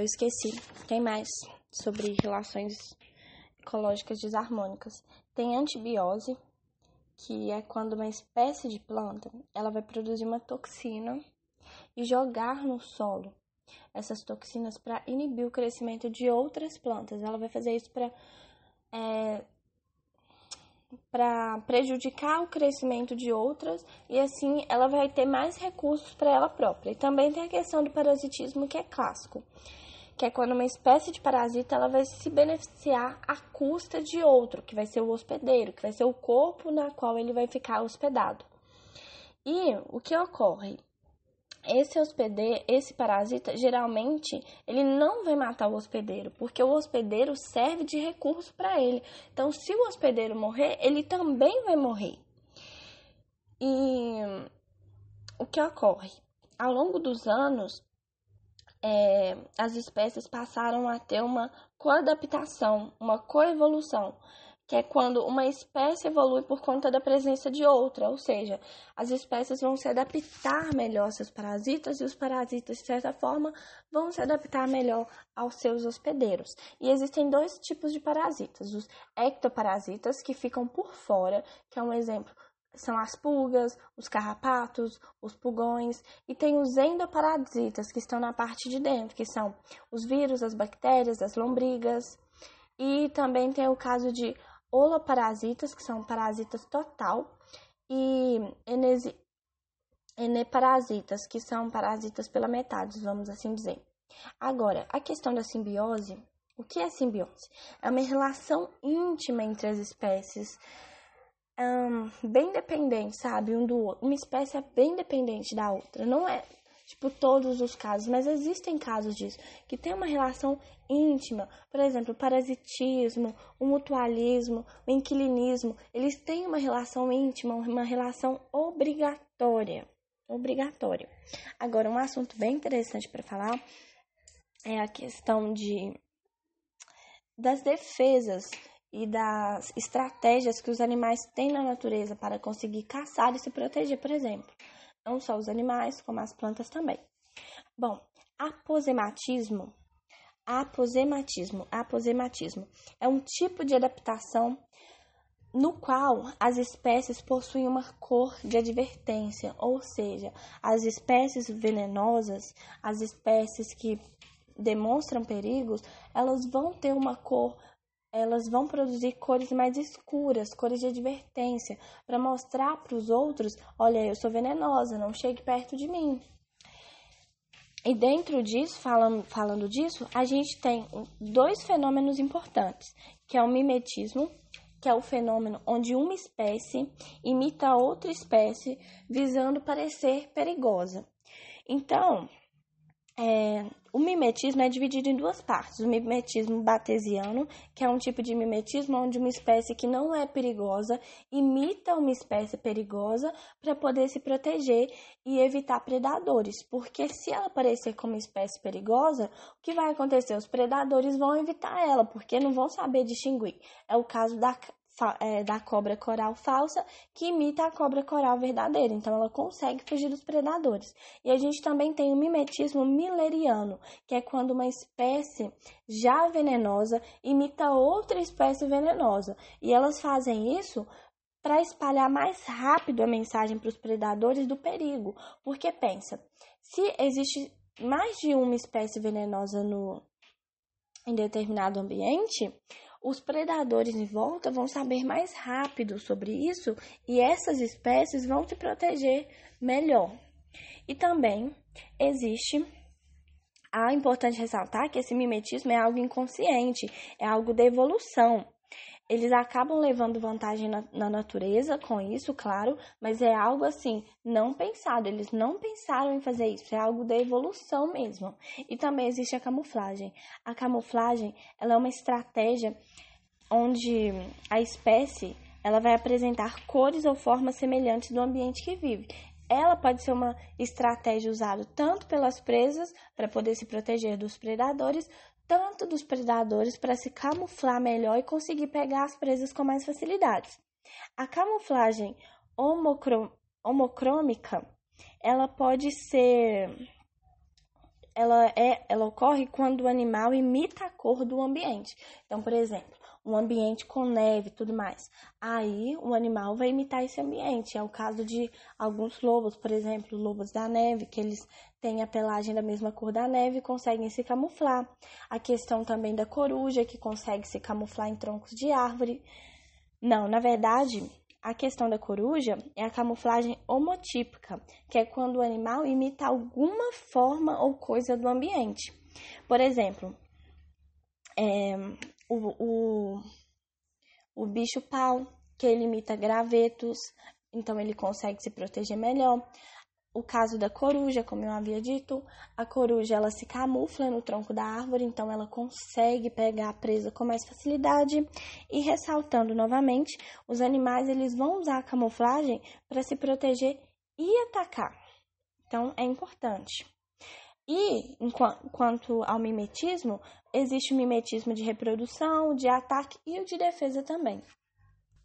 eu esqueci. Tem mais sobre relações ecológicas desarmônicas. Tem antibiose, que é quando uma espécie de planta ela vai produzir uma toxina e jogar no solo essas toxinas para inibir o crescimento de outras plantas. Ela vai fazer isso para é, para prejudicar o crescimento de outras e assim ela vai ter mais recursos para ela própria. E também tem a questão do parasitismo que é clássico, que é quando uma espécie de parasita ela vai se beneficiar à custa de outro, que vai ser o hospedeiro, que vai ser o corpo na qual ele vai ficar hospedado. E o que ocorre? esse hospedeiro, esse parasita, geralmente, ele não vai matar o hospedeiro, porque o hospedeiro serve de recurso para ele. Então, se o hospedeiro morrer, ele também vai morrer. E o que ocorre? Ao longo dos anos, é, as espécies passaram a ter uma coadaptação, uma coevolução que é quando uma espécie evolui por conta da presença de outra, ou seja, as espécies vão se adaptar melhor aos seus parasitas e os parasitas, de certa forma, vão se adaptar melhor aos seus hospedeiros. E existem dois tipos de parasitas: os ectoparasitas, que ficam por fora, que é um exemplo são as pulgas, os carrapatos, os pulgões, e tem os endoparasitas, que estão na parte de dentro, que são os vírus, as bactérias, as lombrigas. E também tem o caso de holoparasitas, que são parasitas total, e enesi, eneparasitas, que são parasitas pela metade, vamos assim dizer. Agora, a questão da simbiose, o que é simbiose? É uma relação íntima entre as espécies, um, bem dependente, sabe, um do outro. Uma espécie é bem dependente da outra. Não é tipo todos os casos, mas existem casos disso, que tem uma relação íntima, por exemplo, o parasitismo, o mutualismo, o inquilinismo, eles têm uma relação íntima, uma relação obrigatória, obrigatória. Agora, um assunto bem interessante para falar é a questão de das defesas e das estratégias que os animais têm na natureza para conseguir caçar e se proteger, por exemplo. Não só os animais, como as plantas também. Bom, aposematismo, aposematismo, aposematismo é um tipo de adaptação no qual as espécies possuem uma cor de advertência, ou seja, as espécies venenosas, as espécies que demonstram perigos, elas vão ter uma cor elas vão produzir cores mais escuras, cores de advertência, para mostrar para os outros: olha, eu sou venenosa, não chegue perto de mim. E dentro disso, falando, falando disso, a gente tem dois fenômenos importantes, que é o mimetismo, que é o fenômeno onde uma espécie imita outra espécie visando parecer perigosa. Então, é, o mimetismo é dividido em duas partes. O mimetismo batesiano, que é um tipo de mimetismo onde uma espécie que não é perigosa imita uma espécie perigosa para poder se proteger e evitar predadores. Porque se ela aparecer como espécie perigosa, o que vai acontecer? Os predadores vão evitar ela, porque não vão saber distinguir. É o caso da é, da cobra coral falsa que imita a cobra coral verdadeira. Então, ela consegue fugir dos predadores. E a gente também tem o mimetismo milleriano, que é quando uma espécie já venenosa imita outra espécie venenosa. E elas fazem isso para espalhar mais rápido a mensagem para os predadores do perigo. Porque pensa, se existe mais de uma espécie venenosa no em determinado ambiente, os predadores em volta vão saber mais rápido sobre isso e essas espécies vão se proteger melhor. E também existe é importante ressaltar que esse mimetismo é algo inconsciente, é algo da evolução. Eles acabam levando vantagem na, na, natureza com isso, claro, mas é algo assim, não pensado. Eles não pensaram em fazer isso, é algo da evolução mesmo. E também existe a camuflagem. A camuflagem, ela é uma estratégia onde a espécie ela vai apresentar cores ou formas semelhantes do ambiente que vive. Ela pode ser uma estratégia usada tanto pelas presas para poder se proteger dos predadores, tanto dos predadores para se camuflar melhor e conseguir pegar as presas com mais facilidades. A camuflagem homocrômica, ela pode ser ela, é, ela ocorre quando o animal imita a cor do ambiente. Então, por exemplo, um ambiente com neve e tudo mais. Aí o animal vai imitar esse ambiente. É o caso de alguns lobos, por exemplo, lobos da neve, que eles têm a pelagem da mesma cor da neve e conseguem se camuflar. A questão também da coruja, que consegue se camuflar em troncos de árvore. Não, na verdade, a questão da coruja é a camuflagem homotípica, que é quando o animal imita alguma forma ou coisa do ambiente. Por exemplo, é, o, o, o bicho-pau, que ele imita gravetos, então ele consegue se proteger melhor. O caso da coruja, como eu havia dito, a coruja ela se camufla no tronco da árvore, então ela consegue pegar a presa com mais facilidade. E ressaltando novamente, os animais eles vão usar a camuflagem para se proteger e atacar. Então é importante. E, quanto ao mimetismo, existe o mimetismo de reprodução, de ataque e o de defesa também.